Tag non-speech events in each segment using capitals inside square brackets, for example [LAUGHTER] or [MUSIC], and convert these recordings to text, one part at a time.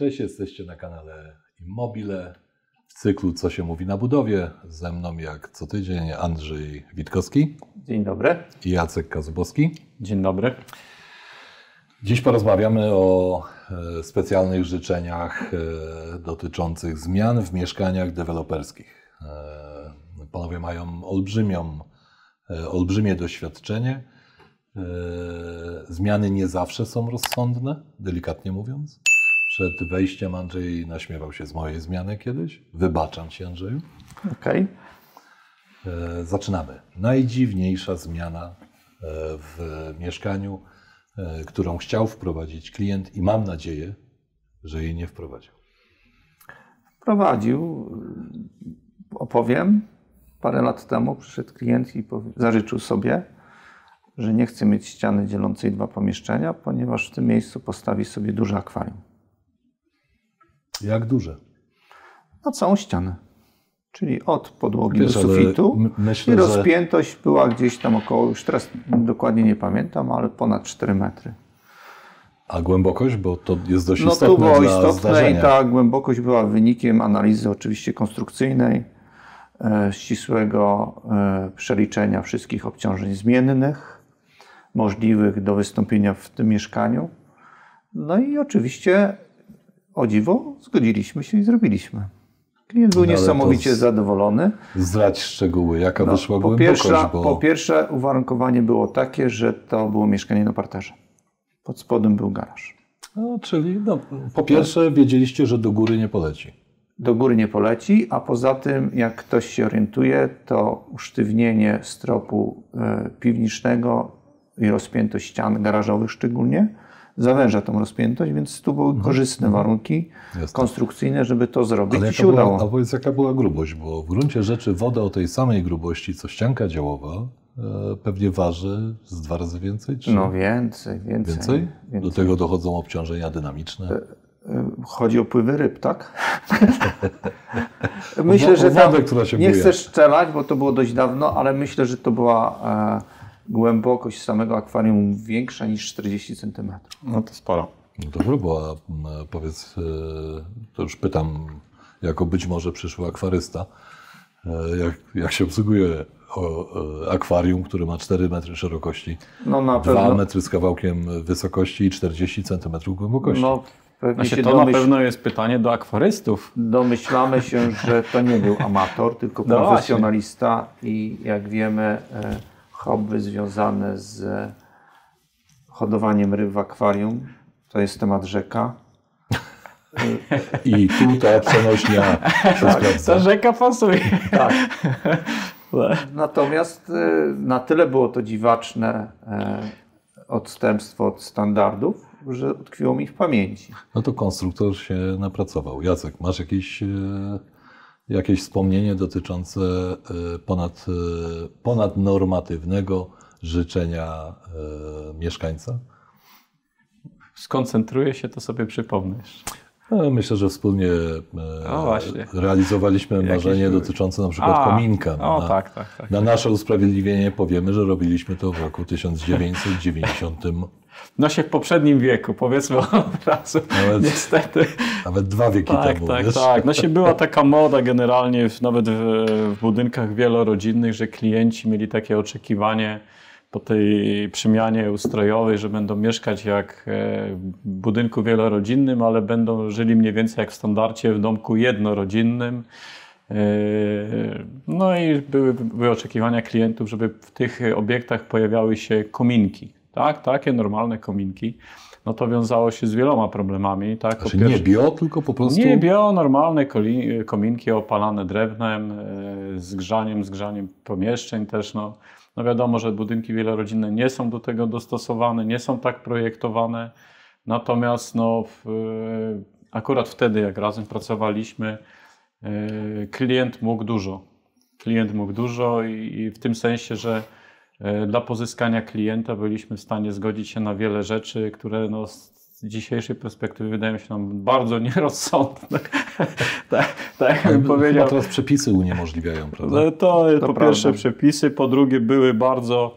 Cześć, jesteście na kanale Immobile w cyklu Co się mówi na budowie. Ze mną jak co tydzień Andrzej Witkowski Dzień dobry. i Jacek Kazubowski. Dzień dobry. Dziś porozmawiamy o e, specjalnych życzeniach e, dotyczących zmian w mieszkaniach deweloperskich. E, Panowie mają olbrzymią, olbrzymie doświadczenie. Zmiany nie zawsze są rozsądne, delikatnie mówiąc. Przed wejściem Andrzej naśmiewał się z mojej zmiany kiedyś. Wybaczam Ci, Andrzeju. Okej. E, Zaczynamy. Najdziwniejsza zmiana e, w mieszkaniu, e, którą chciał wprowadzić klient i mam nadzieję, że jej nie wprowadził. Prowadził, y, opowiem. Parę lat temu przyszedł klient i zażyczył sobie, że nie chce mieć ściany dzielącej dwa pomieszczenia, ponieważ w tym miejscu postawi sobie duże akwarium. Jak duże? Na całą ścianę. Czyli od podłogi Wiesz, do sufitu. myślę, I że- rozpiętość była gdzieś tam około, już teraz dokładnie nie pamiętam, ale ponad 4 metry. A głębokość, bo to jest dość No istotne było dla istotne zdarzenia. i ta głębokość była wynikiem analizy oczywiście konstrukcyjnej, e, ścisłego e, przeliczenia wszystkich obciążeń zmiennych możliwych do wystąpienia w tym mieszkaniu. No i oczywiście o dziwo zgodziliśmy się i zrobiliśmy. Klient był No niesamowicie z- zadowolony. Zdradź szczegóły, jaka wyszła No, po, głębokość, pierwsze, bo po pierwsze uwarunkowanie było takie, że to było mieszkanie na parterze. Pod spodem był garaż. no, czyli no, po pierwsze wiedzieliście, że do góry nie poleci. do góry nie poleci, a poza tym, jak ktoś się orientuje, to usztywnienie stropu e, piwnicznego i rozpiętość ścian garażowych szczególnie zawęża tą rozpiętość, więc tu były korzystne warunki Jasne. konstrukcyjne, żeby to zrobić Ale i się była, udało. a powiedz, jaka była grubość? Bo w gruncie rzeczy woda o tej samej grubości, co ścianka działowa, e, pewnie waży z dwa razy więcej, czy No więcej, więcej. więcej? Do więcej. tego dochodzą obciążenia dynamiczne. E, Chodzi o pływy ryb, tak? [LAUGHS] myślę, że tam, nie chcę strzelać, bo to było dość dawno, ale myślę, że to była e, głębokość samego akwarium większa niż 40 cm. No to sporo. No to grubo, a m, powiedz, e, to już pytam, jako być może przyszły akwarysta, e, jak, jak się obsługuje o, e, akwarium, które ma 4 metry szerokości, No na 2 pewno. metry z kawałkiem wysokości i 40 centymetrów głębokości. No, pewnie Znaczy, się to na domyśl, pewno jest pytanie do akwarystów. domyślamy się, że to nie był amator, tylko No profesjonalista i jak wiemy e, hobby związane z hodowaniem ryb w akwarium to jest temat rzeka. I tu ta przenośnia sprawdza. Ta rzeka pasuje. Tak. [LAUGHS] Natomiast e, na tyle było to dziwaczne e, odstępstwo od standardów, że utkwiło mi w pamięci. No to konstruktor się napracował. Jacek, masz jakieś, e, jakieś wspomnienie dotyczące e, ponad, e, ponadnormatywnego życzenia e, mieszkańca? Skoncentruję się, to sobie przypomnisz. No, myślę, że wspólnie O, realizowaliśmy Jakieś marzenie były. dotyczące na przykład kominka. No, O, na, tak, tak, tak. na nasze usprawiedliwienie powiemy, że robiliśmy to w roku 1990, No się w poprzednim wieku, powiedzmy [LAUGHS] od razu. Nawet- Niestety. nawet dwa wieki Tak, temu. tak, wiesz? tak. No się była [LAUGHS] taka moda generalnie, w, nawet w, w budynkach wielorodzinnych, że klienci mieli takie oczekiwanie po tej przemianie ustrojowej, że będą mieszkać jak e, w budynku wielorodzinnym, ale będą żyli mniej więcej jak w standardzie w domku jednorodzinnym. E, No i były, były oczekiwania klientów, żeby w tych obiektach pojawiały się kominki. Tak, takie normalne kominki. No to wiązało się z wieloma problemami. Tak? Znaczy nie bio, tylko po prostu... nie, bio, normalne kominki opalane drewnem, e, z grzaniem, z grzaniem pomieszczeń też. No, no wiadomo, że budynki wielorodzinne nie są do tego dostosowane, nie są tak projektowane. Natomiast no, w, e, akurat wtedy, jak razem pracowaliśmy, e, klient mógł dużo. Klient mógł dużo i, i w tym sensie, że dla pozyskania klienta byliśmy w stanie zgodzić się na wiele rzeczy, które no, z dzisiejszej perspektywy wydają się nam bardzo [LAUGHS] nierozsądne. [LAUGHS] tak, tak powiedział. Teraz przepisy uniemożliwiają, prawda? No To, po prawda. pierwsze przepisy, po drugie były bardzo,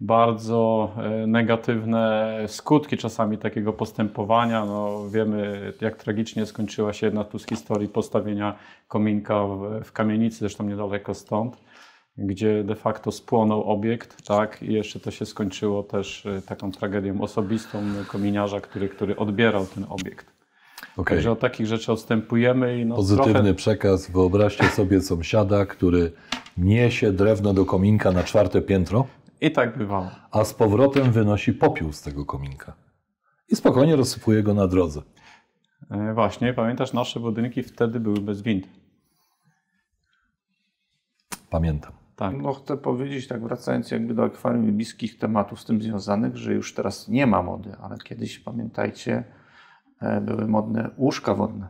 bardzo e, negatywne skutki czasami takiego postępowania. No, wiemy, jak tragicznie skończyła się jedna z historii postawienia kominka w, w kamienicy, zresztą niedaleko stąd, gdzie de facto spłonął obiekt, tak, i jeszcze to się skończyło też e, taką tragedią osobistą kominiarza, który, który odbierał ten obiekt. Okay. Także od takich rzeczy odstępujemy. I no Pozytywny trochę... przekaz. Wyobraźcie sobie sąsiada, który niesie drewno do kominka na czwarte piętro. I tak bywało. A z powrotem wynosi popiół z tego kominka. I spokojnie rozsypuje go na drodze. E, właśnie, pamiętasz, nasze budynki wtedy były bez wind. Pamiętam. Tak. No chcę powiedzieć, tak wracając jakby do akwarium i bliskich tematów z tym związanych, że już teraz nie ma mody, ale kiedyś pamiętajcie, e, były modne łóżka wodne,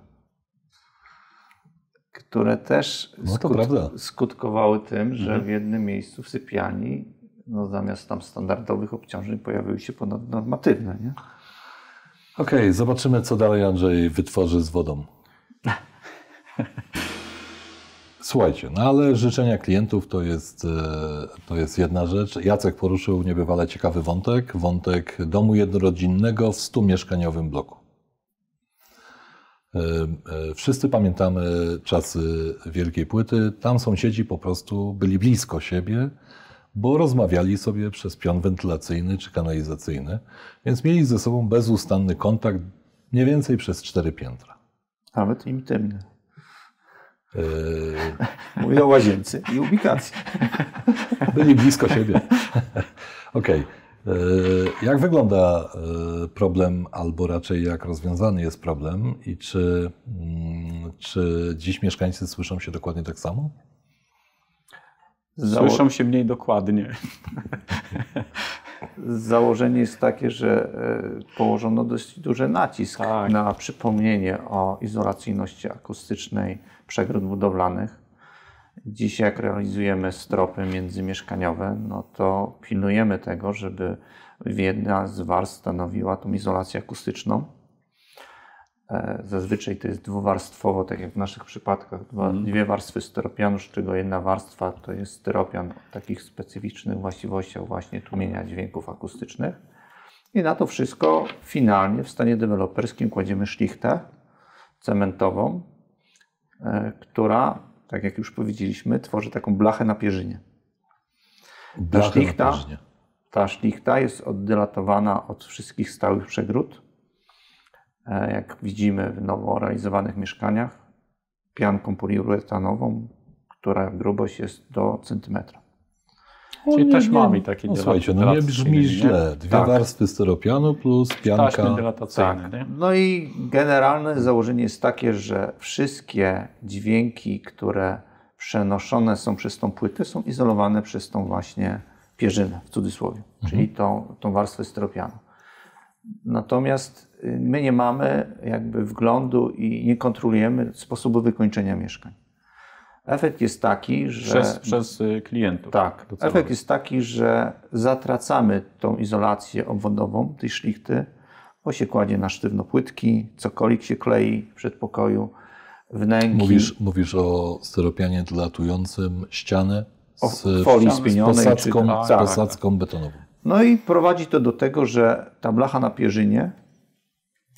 które też no skut skutkowały tym, że mhm. w jednym miejscu w sypialni no zamiast tam standardowych obciążeń pojawiły się ponadnormatywne. Nie? Okej, okay, zobaczymy, co dalej Andrzej wytworzy z wodą. [LAUGHS] Słuchajcie, no ale życzenia klientów to jest, e, to jest jedna rzecz. Jacek poruszył niebywale ciekawy wątek, wątek domu jednorodzinnego w 100-mieszkaniowym bloku. E, e, wszyscy pamiętamy czasy Wielkiej Płyty. Tam sąsiedzi po prostu byli blisko siebie, bo rozmawiali sobie przez pion wentylacyjny czy kanalizacyjny, więc mieli ze sobą bezustanny kontakt mniej więcej przez cztery piętra. Nawet intymny. Yy... Mówię o łazience i ubikacji. [LAUGHS] Byli blisko siebie. [LAUGHS] Okej. Okay. Yy, jak wygląda yy, problem, albo raczej jak rozwiązany jest problem i czy, mm, czy dziś mieszkańcy słyszą się dokładnie tak samo? Słyszą się mniej dokładnie. [LAUGHS] Założenie jest takie, że e, położono dość duży nacisk tak. na przypomnienie o izolacyjności akustycznej przegród budowlanych. Dziś jak realizujemy stropy międzymieszkaniowe, no to pilnujemy tego, żeby jedna z warstw stanowiła tą izolację akustyczną zazwyczaj to jest dwuwarstwowo, tak jak w naszych przypadkach, mm. dwie warstwy styropianu, z czego jedna warstwa to jest styropian o takich specyficznych właściwościach właśnie tłumienia dźwięków akustycznych. I na to wszystko finalnie w stanie deweloperskim kładziemy szlichtę cementową, e, która, tak jak już powiedzieliśmy, tworzy taką blachę na pierzynie. Ta szlichta, ta szlichta jest oddylatowana od wszystkich stałych przegród E, jak widzimy w nowo realizowanych mieszkaniach, pianką poliuretanową, która grubość jest do centymetra. Czyli nie, też nie, mamy takie no, Słuchajcie, no nie brzmi źle. Dwie tak. warstwy styropianu plus pianka. Tak. No i generalne założenie jest takie, że wszystkie dźwięki, które przenoszone są przez tą płytę, są izolowane przez tą właśnie pierzynę, w cudzysłowie, mhm. czyli tą, tą warstwę styropianu. Natomiast my nie mamy jakby wglądu i nie kontrolujemy sposobu wykończenia mieszkań. Efekt jest taki, że. Przez, przez y, klientów. Tak. Efekt jest taki, że zatracamy tą izolację obwodową tej szlichty, bo się kładzie na sztywno płytki, cokolwiek się klei w przedpokoju, wnęki. Mówisz, mówisz o styropianie dlatującym ścianę z, folii spienionej, z posadzką, czy, tak, z posadzką betonową. No i prowadzi to do tego, że ta blacha na pierzynie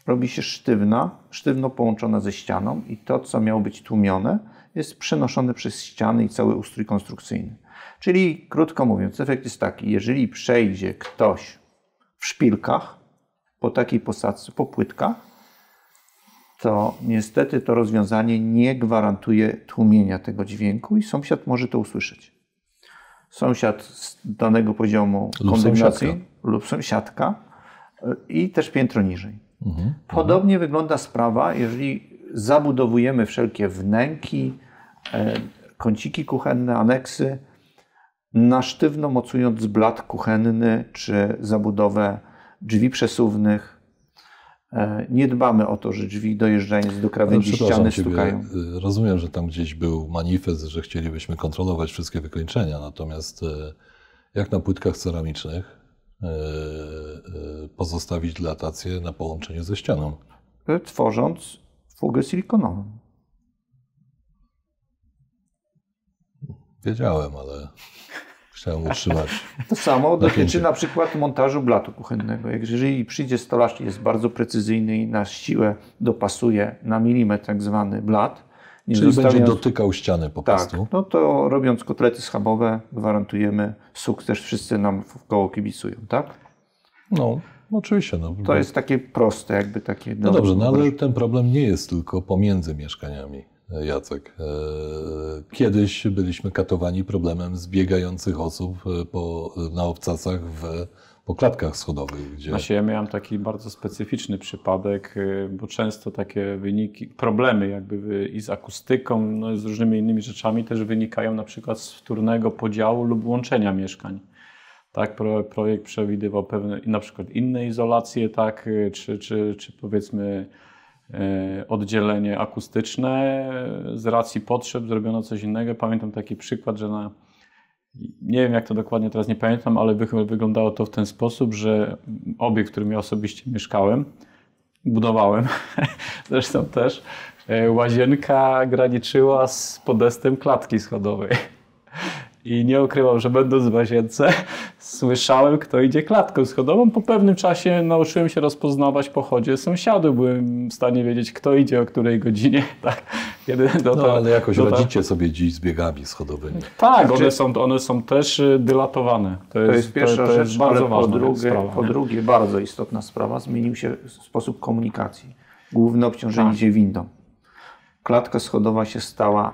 robi się sztywna, sztywno połączona ze ścianą i to, co miało być tłumione, jest przenoszone przez ściany i cały ustrój konstrukcyjny. Czyli krótko mówiąc, efekt jest taki, jeżeli przejdzie ktoś w szpilkach po takiej posadzce, po płytkach, to niestety to rozwiązanie nie gwarantuje tłumienia tego dźwięku i sąsiad może to usłyszeć sąsiad z danego poziomu lub kondygnacji sąsiadka. lub sąsiadka i też piętro niżej. Mhm. Podobnie wygląda sprawa, jeżeli zabudowujemy wszelkie wnęki, e, kąciki kuchenne, aneksy, na sztywno mocując blat kuchenny czy zabudowę drzwi przesuwnych, E, nie dbamy o to, że drzwi dojeżdżając do krawędzi no, ściany ciebie. stukają. Y, rozumiem, że tam gdzieś był manifest, że chcielibyśmy kontrolować wszystkie wykończenia, natomiast jak na płytkach ceramicznych pozostawić dilatację na połączeniu ze ścianą? Tworząc fugę silikonową. Wiedziałem, ale Chciałem utrzymać. [LAUGHS] To samo dotyczy Napięcie. na przykład montażu blatu kuchennego. Jeżeli przyjdzie stolarz jest bardzo precyzyjny i na siłę dopasuje na milimetr tak zwany blat, Czyli będzie zostawiając- dotykał ściany po Tak, prostu. no to robiąc kotlety schabowe gwarantujemy sukces, wszyscy nam w koło kibicują, tak? No, oczywiście. No, To jest takie proste, jakby takie... no dobrze, no ale ten problem nie jest tylko pomiędzy mieszkaniami, Jacek. E, Kiedyś byliśmy katowani problemem zbiegających osób e, po, na obcasach w, po klatkach schodowych, gdzie Właśnie ja miałem taki bardzo specyficzny przypadek, y, bo często takie wyniki, problemy jakby y, i z akustyką, no z różnymi innymi rzeczami też wynikają na przykład z wtórnego podziału lub łączenia mieszkań. Tak, pro, projekt przewidywał pewne na przykład inne izolacje, tak, y, czy, czy, czy powiedzmy e, oddzielenie akustyczne. Z racji potrzeb zrobiono coś innego. Pamiętam taki przykład, że na nie wiem jak to dokładnie teraz nie pamiętam, ale wy- wyglądało to w ten sposób, że obiekt, w którym ja osobiście mieszkałem, budowałem, [LAUGHS] zresztą też, e, łazienka graniczyła z podestem klatki schodowej. I nie ukrywam, że będąc w łazience, [LAUGHS] słyszałem, kto idzie klatką schodową. Po pewnym czasie nauczyłem się rozpoznawać po chodzie sąsiadów. Byłem w stanie wiedzieć, kto idzie o której godzinie. [LAUGHS] Tak, kiedy do No ale jakoś do- radzicie sobie dziś z biegami schodowymi. tak, Znaczy- one są, one są też y, dylatowane. To jest, To jest pierwsza to, to jest rzecz, bardzo ale po ważna drugie, sprawa. po drugie, bardzo istotna sprawa, zmienił się sposób komunikacji. Główne obciążenie Tak. idzie windą. Klatka schodowa się stała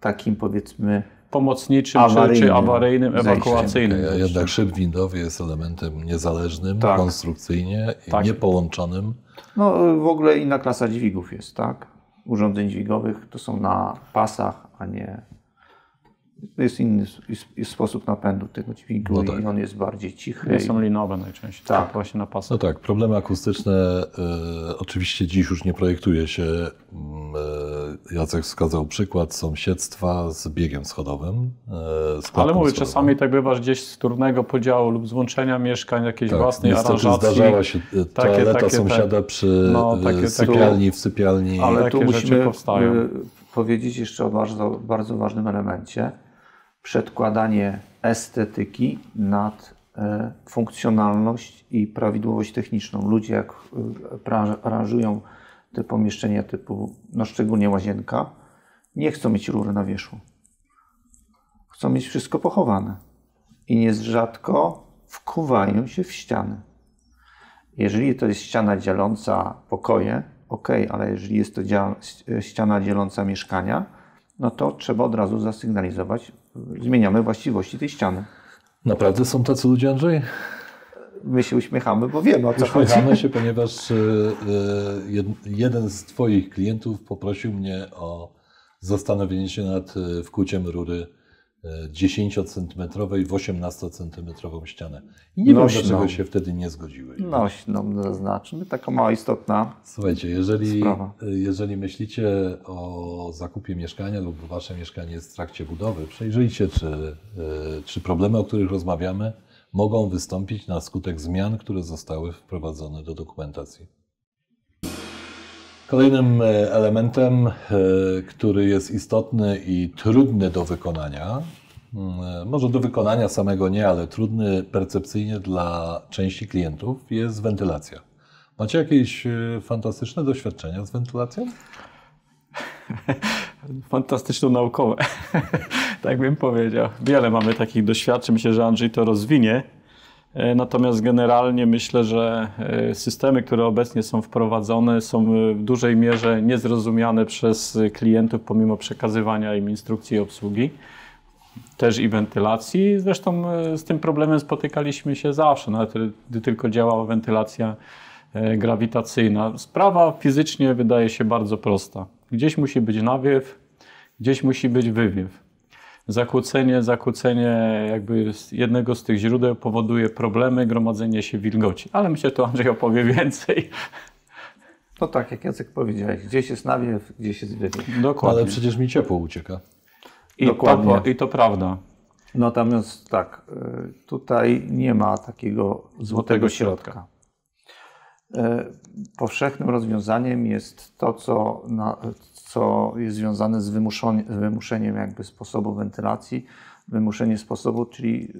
takim powiedzmy Pomocniczym czy, Awaryjnym czy awaryjnym, zejściem. ewakuacyjnym. Jednak szyb windowy jest elementem niezależnym, Tak. konstrukcyjnie i Tak. niepołączonym. No w ogóle inna klasa dźwigów jest, tak? Urządzeń dźwigowych to są na pasach, a nie... To jest inny jest- sposób napędu tego dźwigu No tak. i on jest bardziej cichy. Nie są linowe najczęściej. Tak. Tak. Właśnie na pasach. No tak, problemy akustyczne e, oczywiście dziś już nie projektuje się. mm, E, Jacek wskazał przykład sąsiedztwa z biegiem schodowym. E, z Ale mówię, schodową. czasami tak bywa, że gdzieś z wtórnego podziału lub złączenia mieszkań, jakiejś tak, własnej niestety aranżacji. zdarzała się e, toaleta takie, sąsiada przy No, takie- takie- sypialni, w sypialni. Ale Takie tu musimy powstają. powiedzieć jeszcze o bardzo, bardzo ważnym elemencie. Przedkładanie estetyki nad e, funkcjonalność i prawidłowość techniczną. Ludzie jak pra- aranżują te pomieszczenia typu, no szczególnie łazienka, nie chcą mieć rury na wierzchu. Chcą mieć wszystko pochowane. I nierzadko wkuwają się w ściany. Jeżeli to jest ściana dzieląca pokoje, ok, ale jeżeli jest to dzia- ściana dzieląca mieszkania, no to trzeba od razu zasygnalizować, zmieniamy właściwości tej ściany. Naprawdę są tacy ludzie, Andrzej? My się uśmiechamy, bo wiemy o co chodzi. Uśmiechamy się, ponieważ e, jed- jeden z Twoich klientów poprosił mnie o zastanowienie się nad e, wkłuciem rury 10-centymetrowej w 18-centymetrową ścianę. I nie Nośną. wiem, dlaczego się wtedy nie zgodziłeś. Nośną zaznaczmy, taka mała istotna. Słuchajcie, jeżeli, Sprawa. jeżeli myślicie o zakupie mieszkania lub Wasze mieszkanie jest w trakcie budowy, przejrzyjcie, czy, e, czy problemy, o których rozmawiamy, mogą wystąpić na skutek zmian, które zostały wprowadzone do dokumentacji. Kolejnym e, elementem, e, który jest istotny i trudny do wykonania, mm, może do wykonania samego nie, ale trudny percepcyjnie dla części klientów, jest wentylacja. Macie jakieś e, fantastyczne doświadczenia z wentylacją? [LAUGHS] Fantastyczno-naukowe, [LAUGHS] tak bym powiedział. Wiele mamy takich doświadczeń, myślę, że Andrzej to rozwinie. E, Natomiast generalnie myślę, że e, systemy, które obecnie są wprowadzone, są e, w dużej mierze niezrozumiane przez klientów, pomimo przekazywania im instrukcji obsługi, też i wentylacji. Zresztą z tym problemem spotykaliśmy się zawsze, nawet gdy tylko działała wentylacja grawitacyjna. Sprawa fizycznie wydaje się bardzo prosta. Gdzieś musi być nawiew, gdzieś musi być wywiew. Zakłócenie, zakłócenie jakby z jednego z tych źródeł powoduje problemy, gromadzenie się wilgoci. Ale myślę, że to Andrzej opowie więcej. No tak, jak Jacek powiedziałeś, gdzieś jest nawiew, gdzieś jest wywiew. Dokładnie. Ale przecież mi ciepło ucieka. I, Dokładnie. To, I to prawda. Natomiast tak, y, tutaj nie ma takiego złotego środka. Y, Powszechnym rozwiązaniem jest to, co, na, co jest związane z wymuszeniem jakby sposobu wentylacji, wymuszenie sposobu, czyli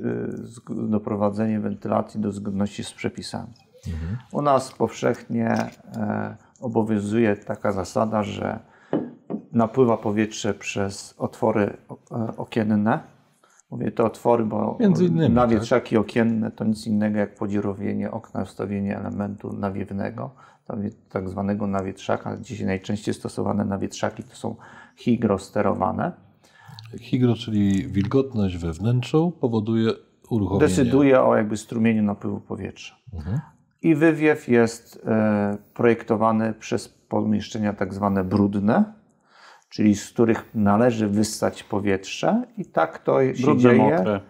y, doprowadzenie wentylacji do zgodności z przepisami. U nas powszechnie e, obowiązuje taka zasada, że napływa powietrze przez otwory e, okienne. Mówię te otwory, bo Między innymi, nawietrzaki okienne to nic innego jak podziurowienie okna, wstawienie elementu nawiewnego, tak zwanego nawietrzaka. Dzisiaj najczęściej stosowane nawietrzaki to są hygrosterowane. Hygro, czyli wilgotność we wnętrzu powoduje uruchomienie. Decyduje o jakby strumieniu napływu powietrza. I wywiew jest e, projektowany przez pomieszczenia tak zwane brudne, czyli z których należy wyssać powietrze i tak to się Brudne, dzieje, mokre.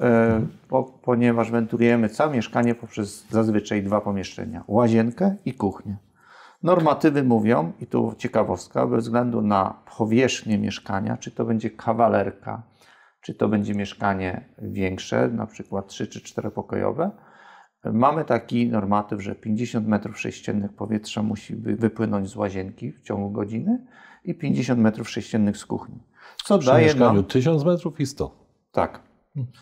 e, po, ponieważ wentylujemy całe mieszkanie poprzez zazwyczaj dwa pomieszczenia, łazienkę i kuchnię. Normatywy mówią, i tu ciekawostka, bez względu na powierzchnię mieszkania, czy to będzie kawalerka, czy to będzie mieszkanie większe, na przykład 3 czy 4 pokojowe, mamy taki normatyw, że 50 m3 powietrza musi wy- wypłynąć z łazienki w ciągu godziny i 50 m3 z kuchni. Co Przy daje mieszkaniu nam... 1000 metrów i 100. Tak.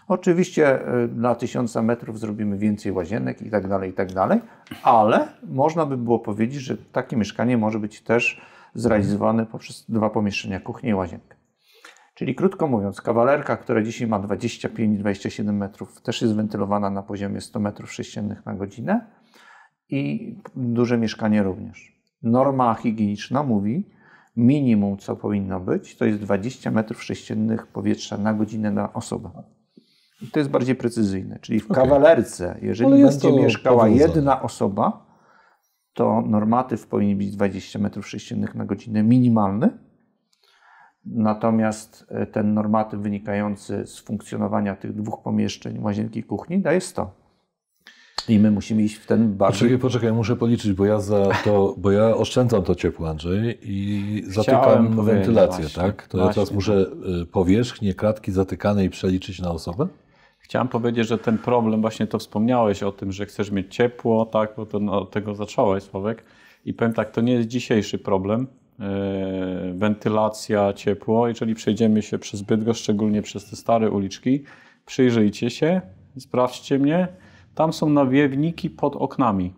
Oczywiście y, na 1000 metrów zrobimy więcej łazienek i tak dalej, i tak dalej, ale można by było powiedzieć, że takie mieszkanie może być też zrealizowane poprzez dwa pomieszczenia, kuchnię i łazienkę. Czyli krótko mówiąc, kawalerka, która dzisiaj ma 25-27 metrów, też jest wentylowana na poziomie 100 metrów sześciennych na godzinę i duże mieszkanie również. Norma higieniczna mówi, minimum co powinno być, to jest 20 metrów sześciennych powietrza na godzinę na osobę. I to jest bardziej precyzyjne. Czyli w Okej. kawalerce, jeżeli będzie mieszkała powiązane. jedna osoba, to normatyw powinien być 20 metrów sześciennych na godzinę minimalny. Natomiast e, ten normatyw wynikający z funkcjonowania tych dwóch pomieszczeń, łazienki i kuchni, daje 100. I my musimy iść w ten bardziej Poczekaj, poczekaj, muszę policzyć, bo ja za to, bo ja oszczędzam to ciepło, Andrzej, i zatykam wentylację, właśnie, tak? To ja teraz właśnie. muszę y, powierzchnię kratki zatykanej przeliczyć na osobę? Chciałem powiedzieć, że ten problem, właśnie to wspomniałeś o tym, że chcesz mieć ciepło, tak, bo to no, od tego zacząłeś, Sławek. I powiem tak, to nie jest dzisiejszy problem. Yy, wentylacja, ciepło. Jeżeli przejdziemy się przez Bydgoszcz, szczególnie przez te stare uliczki, przyjrzyjcie się, sprawdźcie mnie. Tam są nawiewniki pod oknami.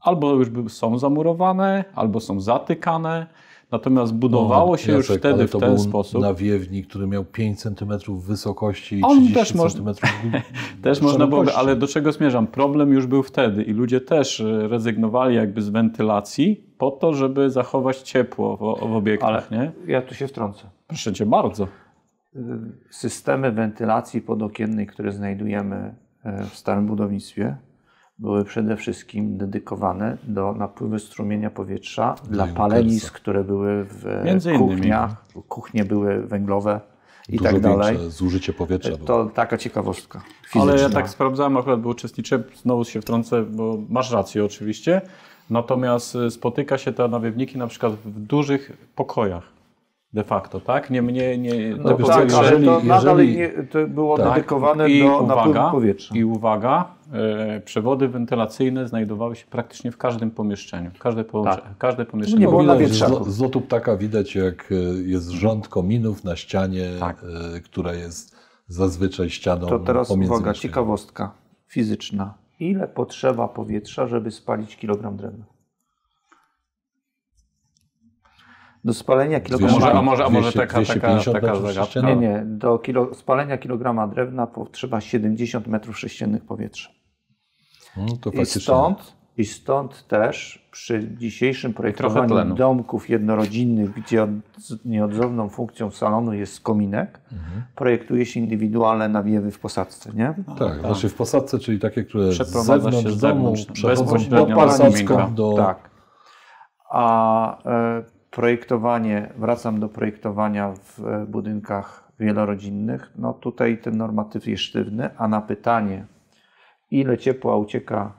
Albo już są zamurowane, albo są zatykane. Natomiast budowało się już No, Jacek, ale wtedy w ten był sposób. nawiewnik, który miał 5 cm wysokości i On 30 też cm [LAUGHS] Też można szerokości. ale do czego zmierzam? Problem już był wtedy i ludzie też e, rezygnowali jakby z wentylacji po to, żeby zachować ciepło w, w obiektach, Ale nie? ja tu się wtrącę. Proszę Cię bardzo. Systemy wentylacji podokiennej, które znajdujemy e, w starym budownictwie, były przede wszystkim dedykowane do napływu strumienia powietrza dla Junkersa. palenisk, które były w Między innymi. kuchniach. Kuchnie były węglowe i Dużo tak dalej. zużycie powietrza było. To taka ciekawostka Ale ja fizyczna. tak sprawdzałem, akurat był uczestniczyłem, znowu się wtrącę, bo masz rację oczywiście. Natomiast e, spotyka się te nawiewniki na przykład w dużych pokojach. De facto, tak? Nie mnie, nie. No tak, pokoje- ale jeżeli- to nadal jeżeli- nie, to było Tak. dedykowane I do uwaga, napływu powietrza. I uwaga, e, przewody wentylacyjne znajdowały się praktycznie w każdym pomieszczeniu. Każde, połącze, Tak. każde pomieszczenie. Nie było widać, nawietrzaków. z, z lotu ptaka widać, jak y, jest rząd kominów na ścianie, Tak. y, która jest zazwyczaj ścianą To teraz pomiędzy uwaga, ciekawostka fizyczna. Ile potrzeba powietrza, żeby spalić kilogram drewna? Do spalenia kilograma... może, a może, a może 200, taka, taka, 250 taka metrów zagadka? Nie, nie. Do kilo, spalenia kilograma drewna potrzeba 70 metrów sześciennych powietrza. No, to I faktycznie. stąd, I stąd też przy dzisiejszym projektowaniu domków jednorodzinnych, gdzie od, nieodzowną funkcją salonu jest kominek, Mhm. projektuje się indywidualne nawiewy w posadzce, nie? Tak, znaczy w posadce, czyli takie, które z Przeprowadza się zewnątrz z domu zewnątrz, przechodzą posadzką kominka. do... Tak. A e, projektowanie, wracam do projektowania w e, budynkach wielorodzinnych, no tutaj ten normatyw jest sztywny, a na pytanie, ile ciepła ucieka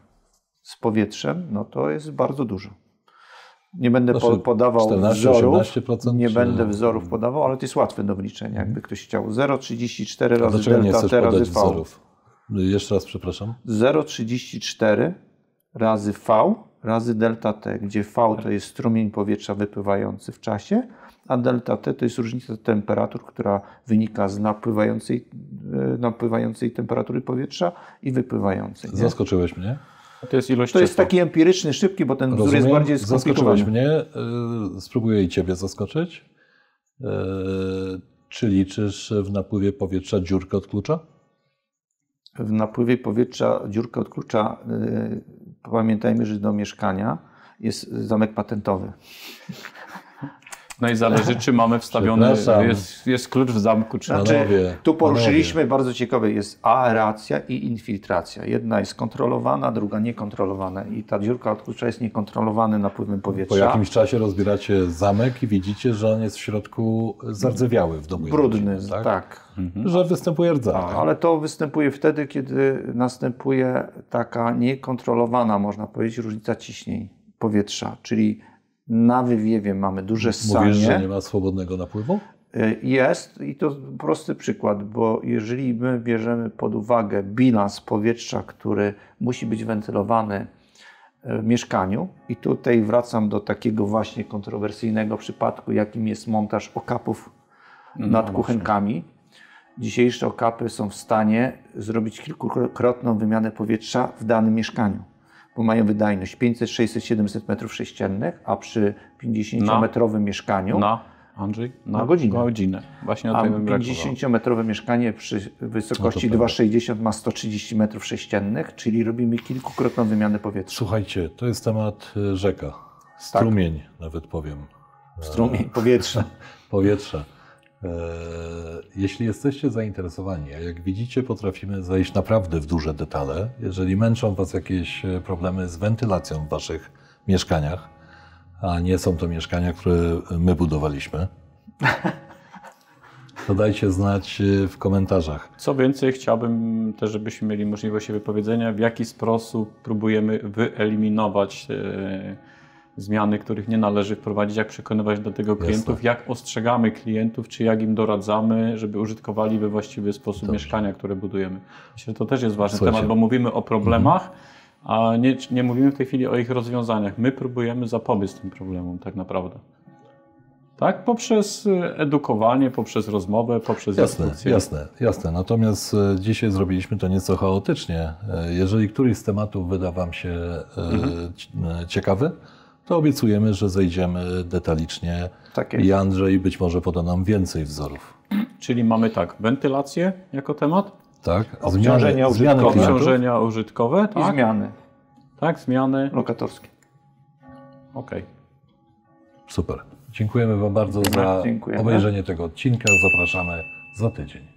z powietrzem, no to jest bardzo dużo. Nie będę Znaczy, podawał 14, wzorów, 18%, nie czy- będę wzorów podawał, ale to jest łatwe do wliczenia, jakby ktoś chciał. 0,34 A razy nie delta chcesz T razy V. wzorów? Jeszcze raz przepraszam. 0,34 razy V razy delta T, gdzie V to jest strumień powietrza wypływający w czasie, a delta T to jest różnica temperatur, która wynika z napływającej, e, napływającej temperatury powietrza i wypływającej. nie? Zaskoczyłeś mnie. To jest ilość To jest taki empiryczny, szybki, bo ten wzór jest Rozumiem. bardziej skomplikowany. Zaskoczyłeś mnie. y, Spróbuję i Ciebie zaskoczyć. Y, Czy liczysz w napływie powietrza dziurkę od klucza? W napływie powietrza dziurkę od klucza, y, pamiętajmy, że do mieszkania jest zamek patentowy. No i zależy, czy mamy wstawiony, jest, jest klucz w zamku, czy Znaczy, Panowie, tu poruszyliśmy bardzo ciekawe, jest aeracja i infiltracja. Jedna jest kontrolowana, druga niekontrolowana i ta dziurka od klucza jest niekontrolowana napływem powietrza. Po jakimś czasie rozbieracie zamek i widzicie, że on jest w środku zardzewiały w domu. Brudny, jednorodzinnym, tak. Że występuje rdza. A, Ale to występuje wtedy, kiedy następuje taka niekontrolowana, można powiedzieć, różnica ciśnień powietrza, czyli na wywiewie mamy duże ssanie. Mówisz, że nie ma swobodnego napływu? Y, Jest i to prosty przykład, bo jeżeli my bierzemy pod uwagę bilans powietrza, który musi być wentylowany w mieszkaniu, i tutaj wracam do takiego właśnie kontrowersyjnego przypadku, jakim jest montaż okapów nad kuchenkami. Dzisiejsze okapy są w stanie zrobić kilkukrotną wymianę powietrza w danym mieszkaniu, bo mają wydajność 500, 600, 700 metrów sześciennych, a przy 50-metrowym mieszkaniu na, Andrzej? Na godzinę. godzinę. Właśnie o A tym bym brakowało. 50-metrowe mieszkanie przy wysokości No to 2,60 ma 130 metrów sześciennych, czyli robimy kilkukrotną wymianę powietrza. Słuchajcie, to jest temat y, rzeka. Strumień nawet powiem. Strumień powietrza. [LAUGHS] powietrza. E, Jeśli jesteście zainteresowani, a jak widzicie, potrafimy zejść naprawdę w duże detale. Jeżeli męczą Was jakieś e, problemy z wentylacją w Waszych mieszkaniach, a nie są to mieszkania, które my budowaliśmy, [LAUGHS] to dajcie znać e, w komentarzach. Co więcej, chciałbym też, żebyśmy mieli możliwość wypowiedzenia, w jaki sposób próbujemy wyeliminować e, zmiany, których nie należy wprowadzić, jak przekonywać do tego klientów, jak ostrzegamy klientów, czy jak im doradzamy, żeby użytkowali we właściwy sposób mieszkania, które budujemy. Myślę, że to też jest ważny Słuchajcie. temat, bo mówimy o problemach, a nie, nie mówimy w tej chwili o ich rozwiązaniach. My próbujemy zapobiec tym problemom tak naprawdę. Tak? Poprzez e, edukowanie, poprzez rozmowę, poprzez Jasne, jasne, jasne. Natomiast e, dzisiaj zrobiliśmy to nieco chaotycznie. E, Jeżeli któryś z tematów wyda Wam się e, ciekawy, to obiecujemy, że zejdziemy detalicznie Tak i Andrzej być może poda nam więcej wzorów. Czyli mamy tak, wentylację jako temat, Tak? Obciążenia zmiany użytkowe. klientów. obciążenia użytkowe, I tak? zmiany Tak, zmiany. lokatorskie. Okej. Super. Dziękujemy Wam bardzo za Dziękujemy. obejrzenie tego odcinka. Zapraszamy za tydzień.